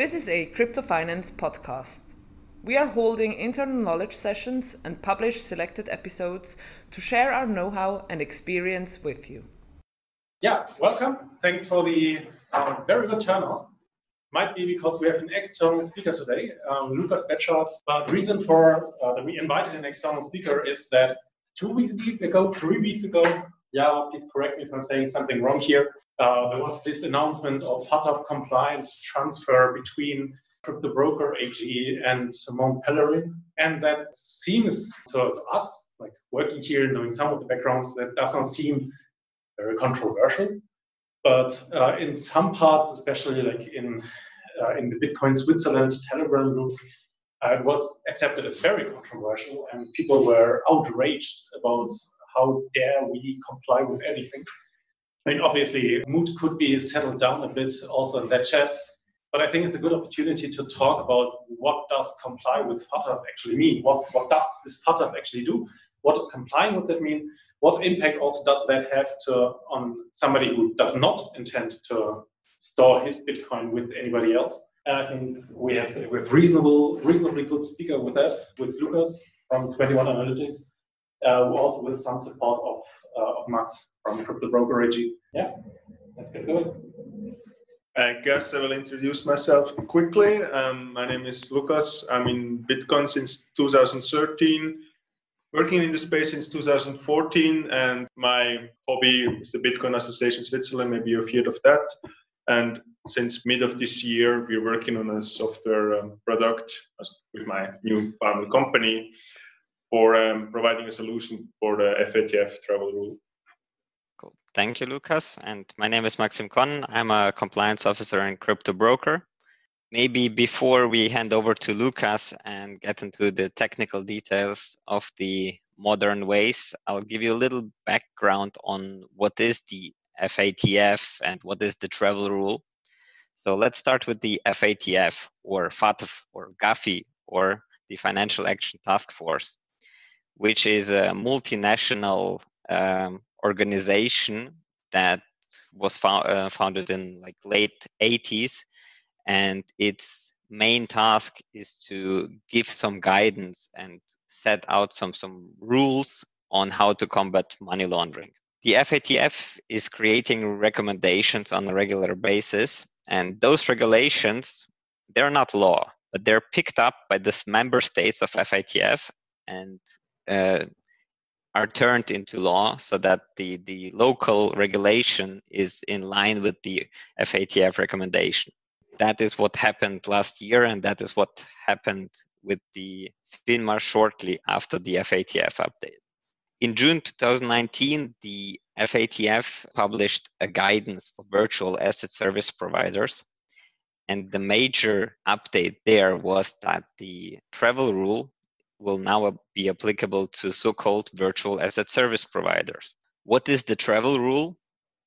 This is a crypto finance podcast. We are holding internal knowledge sessions and publish selected episodes to share our know how and experience with you. Yeah, welcome. Thanks for the uh, very good turnout. Might be because we have an external speaker today, um, Lucas Betschart. But the reason for uh, that we invited an external speaker is that two weeks ago, three weeks ago, yeah, please correct me if I'm saying something wrong here. Uh, there was this announcement of FATF compliant transfer between crypto broker AG and Mont Pelerin. And that seems to, to us, like working here, knowing some of the backgrounds, that doesn't seem very controversial. But uh, in some parts, especially like in uh, in the Bitcoin Switzerland Telegram group, uh, it was accepted as very controversial, and people were outraged about how dare we comply with anything. I mean, obviously, mood could be settled down a bit also in that chat, but I think it's a good opportunity to talk about what does comply with FATF actually mean? What, what does this FATF actually do? What does complying with that mean? What impact also does that have to on somebody who does not intend to store his Bitcoin with anybody else? And I think we have we have reasonable, reasonably good speaker with that, with Lucas from 21 Analytics, uh, who also with some support of, uh, of Max from Crypto Broker AG. Yeah, let's get going. I guess I will introduce myself quickly. Um, my name is Lucas. I'm in Bitcoin since 2013, working in the space since 2014, and my hobby is the Bitcoin Association Switzerland. Maybe you've heard of that. And since mid of this year, we're working on a software um, product with my new family company for um, providing a solution for the FATF travel rule. Cool. Thank you, Lucas. And my name is Maxim Kon. I'm a compliance officer and crypto broker. Maybe before we hand over to Lucas and get into the technical details of the modern ways, I'll give you a little background on what is the FATF and what is the travel rule. So let's start with the FATF or FATF or GAFI or the Financial Action Task Force, which is a multinational um, organization that was uh, founded in like late 80s and its main task is to give some guidance and set out some some rules on how to combat money laundering. The FATF is creating recommendations on a regular basis and those regulations they're not law but they're picked up by the member states of FATF and uh, are turned into law so that the, the local regulation is in line with the FATF recommendation. That is what happened last year, and that is what happened with the FINMA shortly after the FATF update. In June 2019, the FATF published a guidance for virtual asset service providers. And the major update there was that the travel rule will now be applicable to so-called virtual asset service providers. What is the travel rule?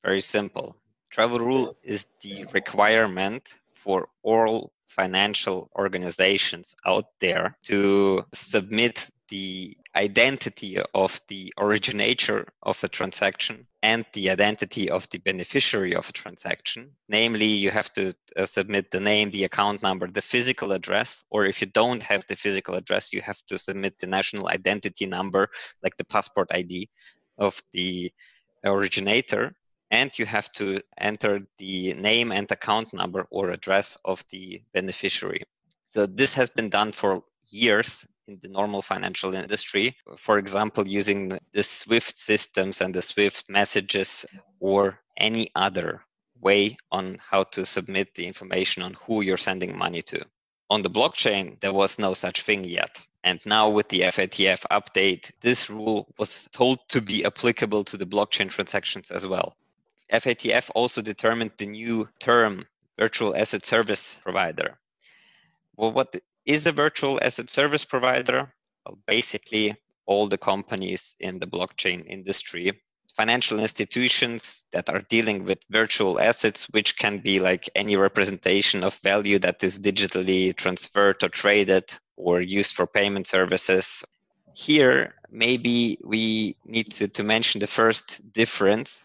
Very simple. Travel rule is the requirement for all financial organizations out there to submit the identity of the originator of a transaction and the identity of the beneficiary of a transaction. Namely, you have to uh, submit the name, the account number, the physical address, or if you don't have the physical address, you have to submit the national identity number, like the passport ID of the originator. And you have to enter the name and account number or address of the beneficiary. So this has been done for years in the normal financial industry. For example, using the SWIFT systems and the SWIFT messages or any other way on how to submit the information on who you're sending money to. On the blockchain, there was no such thing yet. And now with the FATF update, this rule was told to be applicable to the blockchain transactions as well. FATF also determined the new term virtual asset service provider. Well, what is a virtual asset service provider? Well, basically, all the companies in the blockchain industry, financial institutions that are dealing with virtual assets, which can be like any representation of value that is digitally transferred or traded or used for payment services. Here, maybe we need to, to mention the first difference.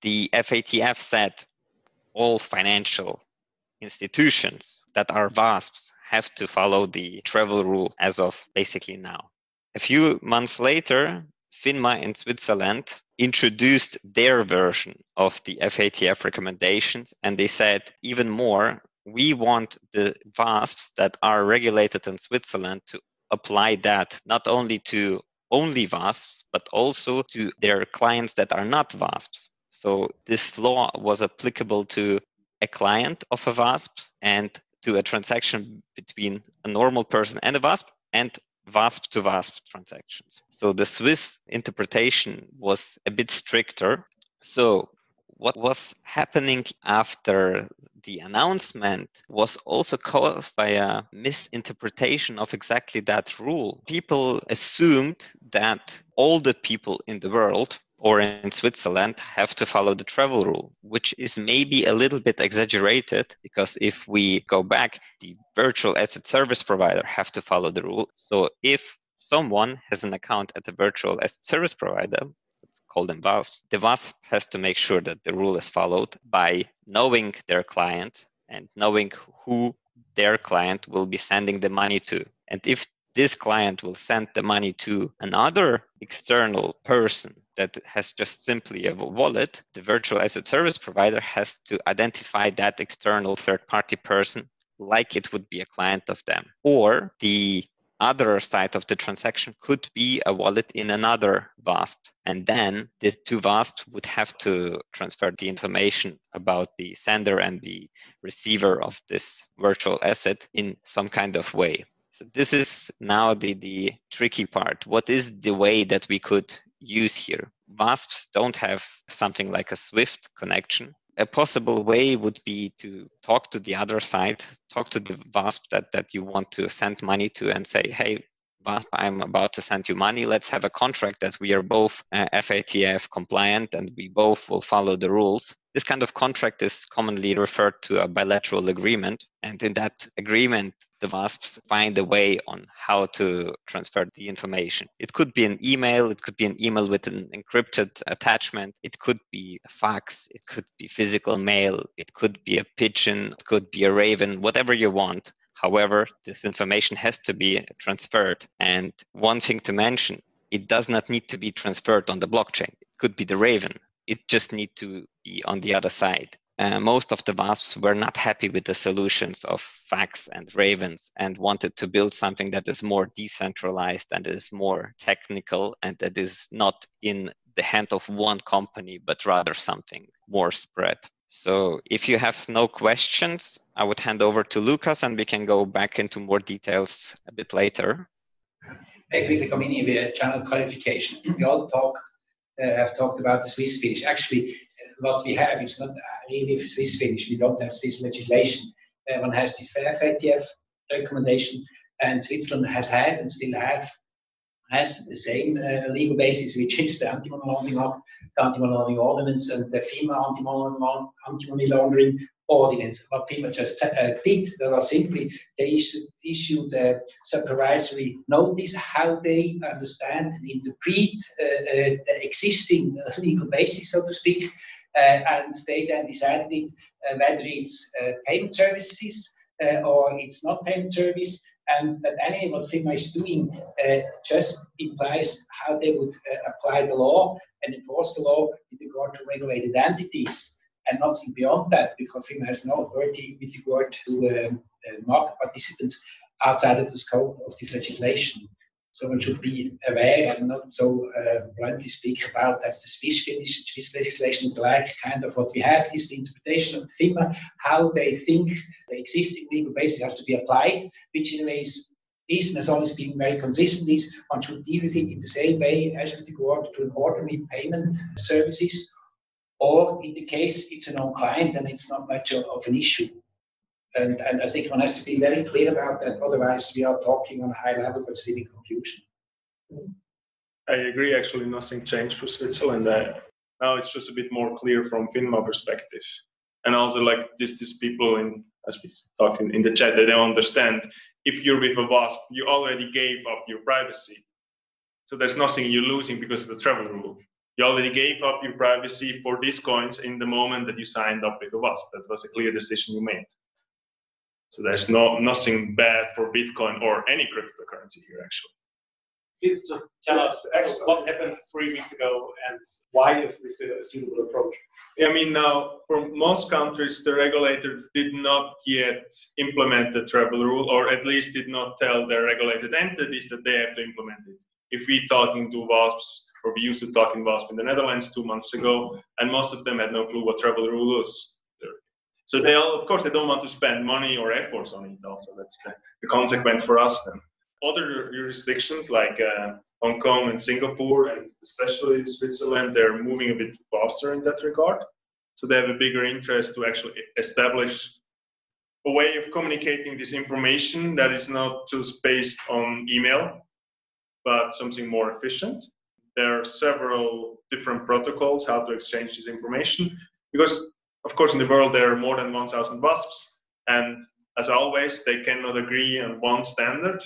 The FATF said all financial institutions that are VASPs have to follow the travel rule as of basically now. A few months later, FINMA in Switzerland introduced their version of the FATF recommendations, and they said even more we want the VASPs that are regulated in Switzerland to apply that not only to only VASPs, but also to their clients that are not VASPs. So this law was applicable to a client of a VASP and to a transaction between a normal person and a VASP and VASP to VASP transactions. So the Swiss interpretation was a bit stricter. So what was happening after the announcement was also caused by a misinterpretation of exactly that rule. People assumed that all the people in the world or in Switzerland have to follow the travel rule, which is maybe a little bit exaggerated because if we go back, the virtual asset service provider have to follow the rule. So if someone has an account at the virtual asset service provider, it's called them VASPs, the VASP has to make sure that the rule is followed by knowing their client and knowing who their client will be sending the money to. And if this client will send the money to another external person that has just simply a wallet, the virtual asset service provider has to identify that external third party person like it would be a client of them. Or the other side of the transaction could be a wallet in another VASP. And then the two VASPs would have to transfer the information about the sender and the receiver of this virtual asset in some kind of way. So this is now the, the tricky part. What is the way that we could use here? VASPs don't have something like a Swift connection. A possible way would be to talk to the other side, talk to the VASP that, that you want to send money to and say, hey, VASP, I'm about to send you money. Let's have a contract that we are both uh, FATF compliant and we both will follow the rules. This kind of contract is commonly referred to a bilateral agreement. And in that agreement, the VASPs find a way on how to transfer the information. It could be an email, it could be an email with an encrypted attachment, it could be a fax, it could be physical mail, it could be a pigeon, it could be a raven, whatever you want. However, this information has to be transferred. And one thing to mention, it does not need to be transferred on the blockchain. It could be the Raven it just need to be on the other side. Uh, most of the VASPs were not happy with the solutions of Fax and Ravens and wanted to build something that is more decentralized and is more technical and that is not in the hand of one company, but rather something more spread. So if you have no questions, I would hand over to Lucas and we can go back into more details a bit later. Quickly, coming with channel qualification. We all talk uh, have talked about the Swiss finish. Actually, what we have is not really Swiss finish. We don't have Swiss legislation. Uh, one has this FATF recommendation, and Switzerland has had and still have has the same uh, legal basis, which is the Anti-Money Laundering Act, the Anti-Money Laundering Ordinance, and the FINMA Anti-Money Laundering Ordinance. What FINMA just uh, did, that was simply they issued, a supervisory notice how they understand and interpret uh, the existing legal basis, so to speak, and they then decided whether it's payment services or it's not payment service and that anyway what FINMA is doing uh, just implies how they would uh, apply the law and enforce the law with regard to regulated entities and nothing beyond that because FINMA has no authority with regard to um, uh, market participants outside of the scope of this legislation. So one should be aware and not so uh, bluntly speak about that's the Swiss, Swiss legislation like kind of what we have is the interpretation of the FINMA, how they think the existing legal basis has to be applied, which in ways is and has always been very consistent is one should deal with it in the same way as if with regard to an ordinary payment services, or in the case it's a non-client and it's not much of an issue. And, and I think one has to be very clear about that. Otherwise, we are talking on a high level but still confusion. I agree. Actually, nothing changed for Switzerland. Now it's just a bit more clear from FINMA perspective, and also like this, these people in as we talked in, in the chat, they don't understand. If you're with a WASP, you already gave up your privacy, so there's nothing you're losing because of the travel rule. You already gave up your privacy for these coins in the moment that you signed up with a WASP. That was a clear decision you made. So there's no nothing bad for Bitcoin or any cryptocurrency here actually. Please just tell us so what happened three weeks ago and why is this a suitable approach? I mean, now for most countries, the regulator did not yet implement the travel rule, or at least did not tell their regulated entities that they have to implement it. If we talking to WASPs, or we used to talk in WASP in the Netherlands two months ago, and most of them had no clue what travel rule was. So they all, of course, they don't want to spend money or efforts on it. Also, that's the, the consequence for us then. Other jurisdictions like uh, Hong Kong and Singapore, and especially Switzerland, they're moving a bit faster in that regard. So they have a bigger interest to actually establish a way of communicating this information that is not just based on email, but something more efficient. There are several different protocols how to exchange this information because of course, in the world, there are more than 1,000 WASPs, and as always, they cannot agree on one standard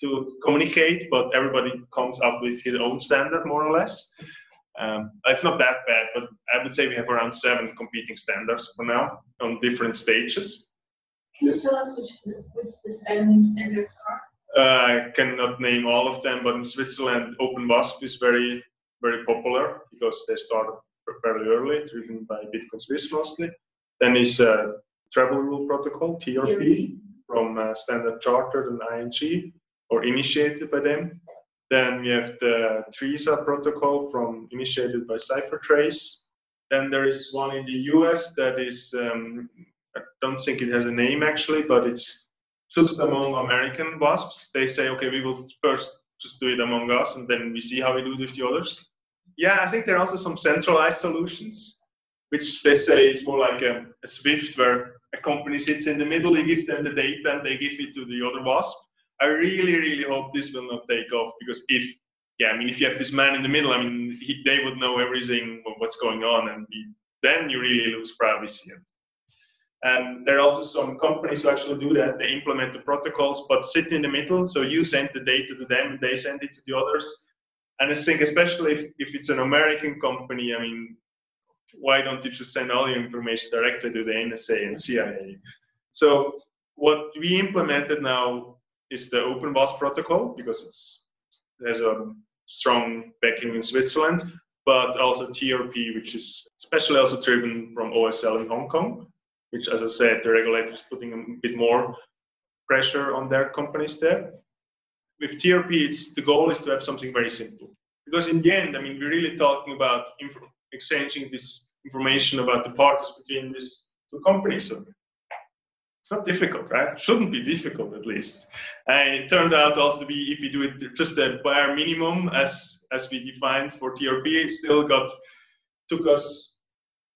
to communicate, but everybody comes up with his own standard, more or less. Um, it's not that bad, but I would say we have around seven competing standards for now on different stages. Can you tell us which, which the seven standards are? Uh, I cannot name all of them, but in Switzerland, Open VASP is very, very popular because they started fairly early, driven by Bitcoin Suisse mostly. Then is uh, Travel Rule Protocol, TRP, from uh, Standard Chartered and ING, or initiated by them. Then we have the TRISA protocol from initiated by CipherTrace. Then there is one in the US that is, um, I don't think it has a name actually, but it's just among American WASPs. They say, okay, we will first just do it among us and then we see how we do it with the others yeah, I think there are also some centralized solutions, which they say is more like a, a Swift where a company sits in the middle, you give them the data and they give it to the other WASP. I really, really hope this will not take off because if, yeah, I mean, if you have this man in the middle, I mean, he, they would know everything what's going on and then you really lose privacy. And there are also some companies who actually do that. They implement the protocols, but sit in the middle. So you send the data to them, they send it to the others. And I think, especially if, if it's an American company, I mean, why don't you just send all your information directly to the NSA and CIA? So what we implemented now is the Open VASP protocol because it's, it has a strong backing in Switzerland, but also TRP, which is especially also driven from OSL in Hong Kong, which, as I said, the regulator is putting a bit more pressure on their companies there with TRP, it's the goal is to have something very simple. Because in the end, I mean, we're really talking about exchanging this information about the partners between these two companies. So it's not difficult, right? It shouldn't be difficult, at least. And it turned out also to be, if you do it just a bare minimum, as as we defined for TRP, it still got took us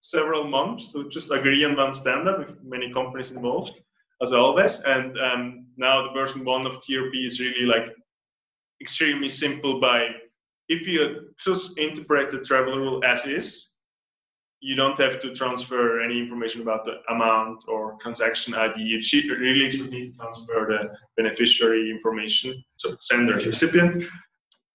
several months to just agree on one standard with many companies involved as always. And um, now the version one of TRP is really like extremely simple by if you just interpret the travel rule as is, you don't have to transfer any information about the amount or transaction ID. You really just need to transfer the beneficiary information, so sender to recipient,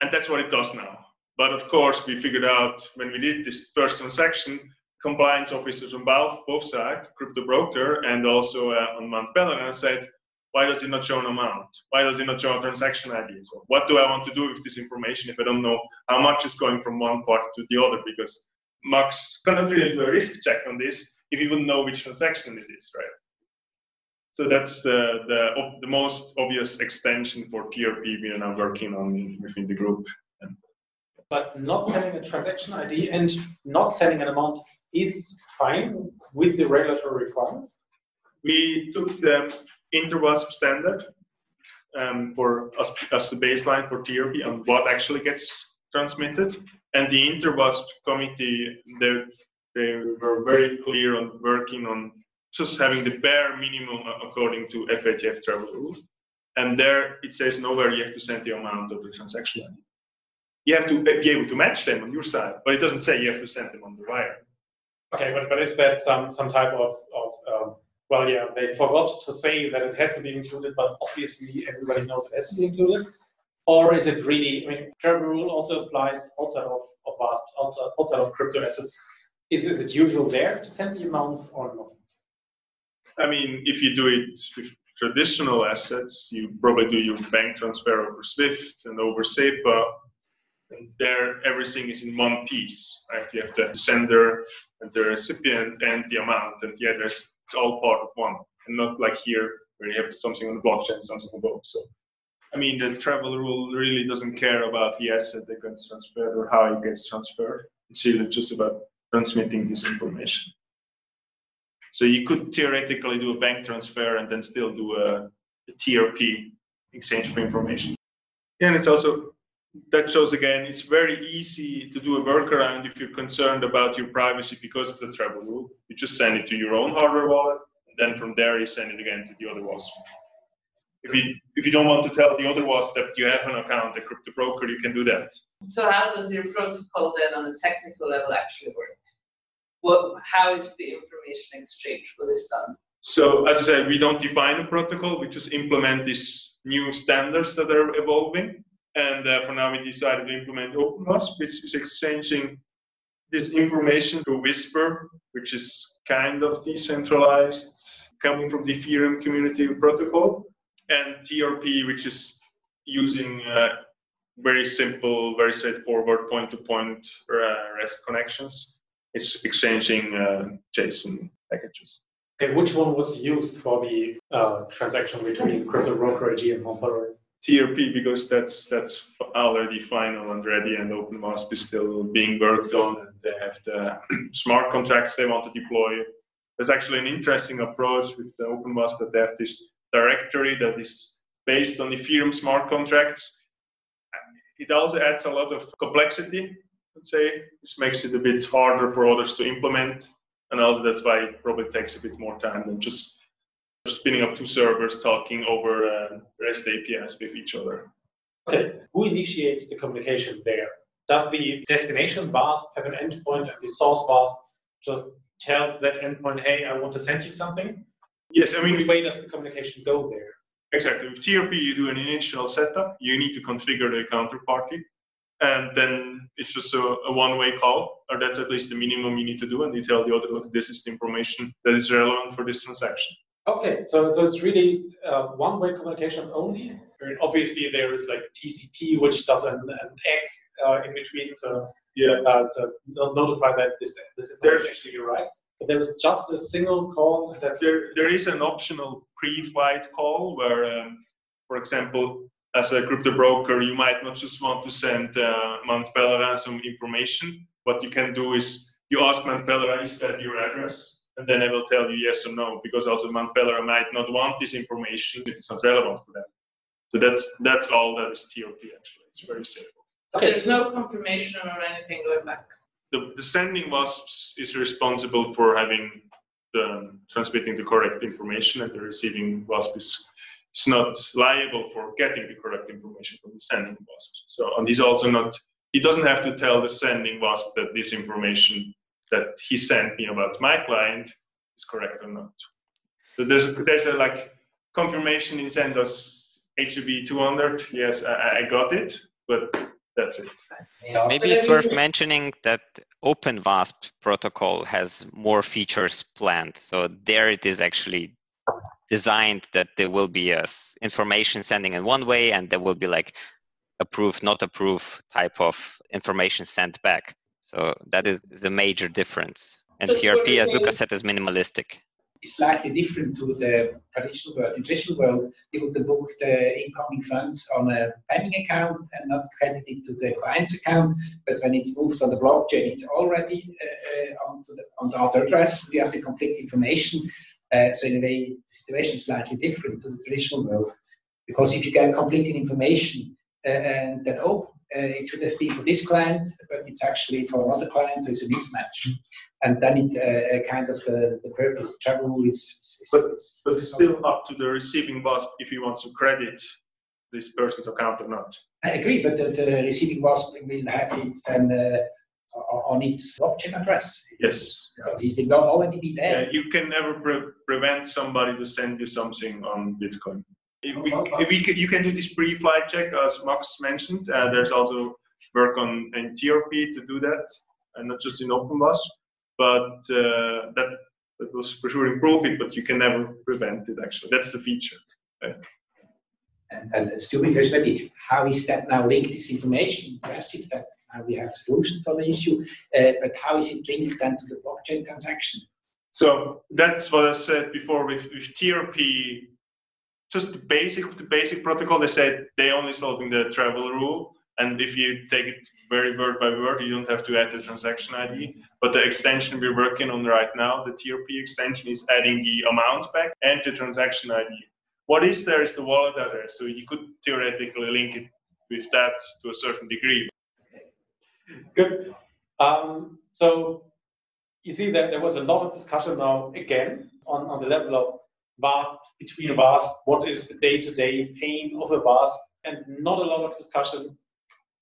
and that's what it does now. But of course, we figured out when we did this first transaction compliance officers on both, both sides, crypto broker and also uh, on Mount Pelerin said, why does it not show an amount? Why does it not show a transaction ID? So what do I want to do with this information if I don't know how much is going from one part to the other? Because Max cannot really do a risk check on this if he wouldn't know which transaction it is, right? So that's the, the, the most obvious extension for TRP we are now working on within the group. But not sending a transaction ID and not sending an amount is fine with the regulatory requirements? We took the InterVASP standard um, for as, as the baseline for TRP and what actually gets transmitted. And the InterVASP committee, they, they were very clear on working on just having the bare minimum according to FATF travel rule. And there it says nowhere you have to send the amount of the transaction. You have to be able to match them on your side, but it doesn't say you have to send them on the wire. Okay, but, but is that some, some type of, of um, well, yeah, they forgot to say that it has to be included, but obviously everybody knows it has to be included? Or is it really, I mean, travel rule also applies outside of, of VASP, outside, outside of crypto assets. Is, is it usual there to send the amount or not? I mean, if you do it with traditional assets, you probably do your bank transfer over SWIFT and over SEPA. And there, everything is in one piece, right? You have the sender the recipient and the amount and the address. It's all part of one, and not like here where you have something on the blockchain, something on both. So, I mean, the travel rule really doesn't care about the asset that gets transferred or how it gets transferred. It's really just about transmitting this information. So you could theoretically do a bank transfer and then still do a, a TRP exchange of information. And it's also that shows again it's very easy to do a workaround if you're concerned about your privacy because of the travel rule. You just send it to your own hardware wallet, and then from there you send it again to the other WASP. If you if you don't want to tell the other WASP that you have an account, a crypto broker, you can do that. So how does your protocol then on a technical level actually work? What, how is the information exchange for this done? So as I said, we don't define a protocol. We just implement these new standards that are evolving. And uh, for now, we decided to implement OpenVASP, which is exchanging this information through Whisper, which is kind of decentralized, coming from the Ethereum community protocol, and TRP, which is using uh, very simple, very straightforward point-to-point uh, REST connections it's exchanging uh, JSON packages. Okay, which one was used for the uh, transaction between Crypto Broker AG and Mount Pelerin? TRP because that's that's already final and ready, and OpenVASP is still being worked on, and they have the smart contracts they want to deploy. There's actually an interesting approach with the OpenVASP that they have this directory that is based on Ethereum smart contracts. It also adds a lot of complexity let's say, which makes it a bit harder for others to implement. And also that's why it probably takes a bit more time than just spinning up two servers talking over uh, REST APIs with each other. Okay, who initiates the communication there? Does the destination WASP have an endpoint and the source WASP just tells that endpoint, hey, I want to send you something? Yes, I mean, which way does the communication go there? Exactly. With TRP, you do an initial setup. You need to configure the counterparty and then it's just a, a, one-way call, or that's at least the minimum you need to do, and you tell the other, look, this is the information that is relevant for this transaction. Okay, so so it's really uh, one-way communication only. I mean, obviously, there is like TCP, which does an, an ACK uh, in between to yeah uh, to notify that this this information actually arrived. But there is just a single call. That's there. There is an optional pre-flight call where, um, for example, as a crypto broker, you might not just want to send uh, Mount Pelerin some information. What you can do is you ask Mount Pelerin, is that your address? And then I will tell you yes or no, because also Mount Pelerin might not want this information if it's not relevant for them. So that's that's all that is TRP actually. It's very simple. Okay. There's no confirmation or anything going back. The, the sending WASP is responsible for having the transmitting the correct information, and the receiving WASP is is not liable for getting the correct information from the sending WASP. So, and he's also not, he doesn't have to tell the sending WASP that this information that he sent me about my client is correct or not. So there's, there's a like confirmation in sense as HTTP 200, yes, I, I got it, but that's it. Maybe it's worth mentioning that OpenVASP protocol has more features planned. So there it is actually designed that there will be a information sending in one way and there will be like approve not approve type of information sent back so that is the major difference and trp as lucas said is minimalistic It's slightly different to the traditional world. In traditional world, you would book the incoming funds on a pending account and not credit it to the client's account. But when it's moved on the blockchain, it's already uh, uh on, the, on the other address. You have the complete information. Uh, so in a way, the situation is slightly different to the traditional world. Because if you get complete information, uh, and then, oh, uh, it should have been for this client, but it's actually for another client, so it's a mismatch. And then it uh, kind of the, the purpose of travel rule is. is but, but it's still up to the receiving WASP if he wants to credit this person's account or not. I agree, but the, the receiving WASP will have it then uh, on its blockchain address. Yes. It will already be there. Yeah, you can never pre prevent somebody to send you something on Bitcoin. If we, if we can, you can do this pre-flight check, as Max mentioned. Uh, there's also work on in TRP to do that, and not just in OpenVASP. But uh, that that was for sure in profit, but you can never prevent it. Actually, that's the feature. Right? And, and stupid question maybe, how is that now linked, this information? Impressive that now we have solution for the issue, uh, but how is it linked then to the blockchain transaction? So that's what I said before with, with TRP, just the basic of the basic protocol, they said they only solving the travel rule. And if you take it very word by word, you don't have to add the transaction ID. But the extension we're working on right now, the TRP extension, is adding the amount back and the transaction ID. What is there is the wallet address. So you could theoretically link it with that to a certain degree. Good. Um, so you see that there was a lot of discussion now again on, on the level of VASP between VASP, what is the day-to-day pain of a VASP, and not a lot of discussion,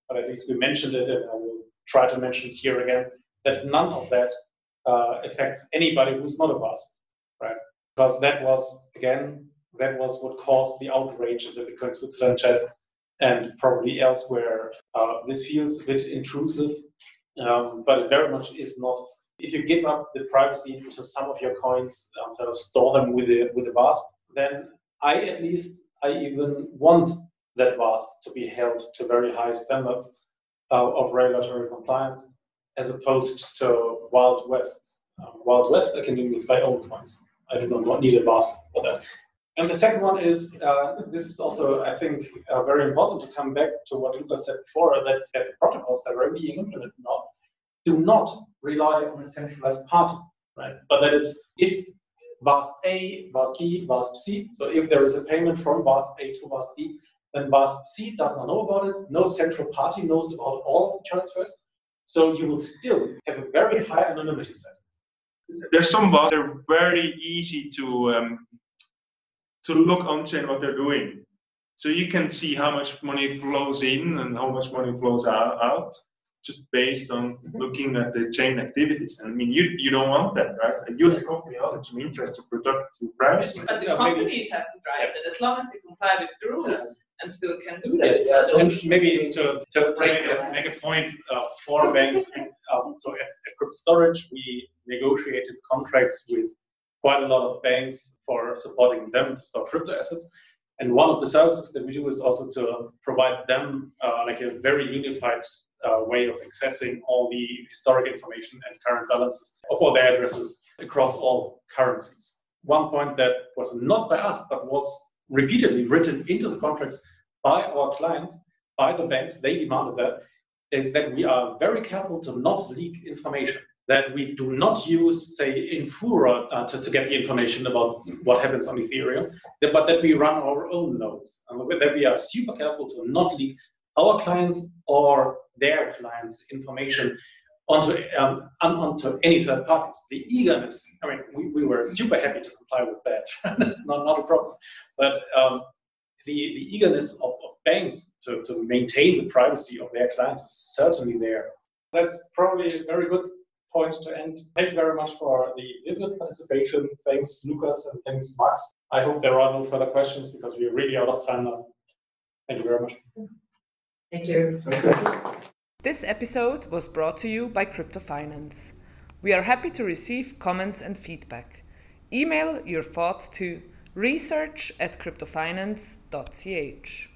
but at least we mentioned it, and I will try to mention it here again, that none of that uh, affects anybody who's not a VASP, right? Because that was, again, that was what caused the outrage in the Bitcoin Switzerland chat and probably elsewhere. Uh, this feels a bit intrusive, um, but it very much is not if you give up the privacy to some of your coins um, to store them with a with a VASP, then I at least I even want that VASP to be held to very high standards uh, of regulatory compliance, as opposed to Wild West. Um, Wild West I can do with my own coins. I do not need a VASP for that. And the second one is uh, this is also, I think, uh, very important to come back to what Lucas said before that, that the protocols that are being implemented now do not rely on a centralized party, right? But that is if VASP A, VASP B, VASP C, so if there is a payment from VASP A to VASP B, then VASP C does not know about it, no central party knows about all the transfers, so you will still have a very high anonymity set. There's some VASP that are very easy to um, to look on chain what they're doing. So you can see how much money flows in and how much money flows out just based on mm-hmm. looking at the chain activities. And I mean, you you don't want that, right? And you, the company, also some interest to protect your privacy. But the companies have to drive it as long as they comply with the rules. And still can do that. Yeah, and maybe to, to, to make, a, make a point uh, for banks, um, so at, at Crypto Storage, we negotiated contracts with quite a lot of banks for supporting them to store crypto assets. And one of the services that we do is also to provide them uh, like a very unified uh, way of accessing all the historic information and current balances of all their addresses across all currencies. One point that was not by us, but was repeatedly written into the contracts by our clients, by the banks, they demanded that, is that we are very careful to not leak information. That we do not use, say, Infura uh, to, to get the information about what happens on Ethereum, but that we run our own nodes. And that we are super careful to not leak our clients or their clients' information onto um, onto any third parties. The eagerness, I mean, we, we were super happy to comply with that. That's not, not a problem. But um, the, the eagerness of, of banks to, to maintain the privacy of their clients is certainly there. That's probably a very good point to end. Thank you very much for the vivid participation. Thanks, Lucas, and thanks, Max. I hope there are no further questions because we're really out of time now. Thank you very much. Thank you. This episode was brought to you by Crypto Finance. We are happy to receive comments and feedback. Email your thoughts to research at cryptofinance.ch.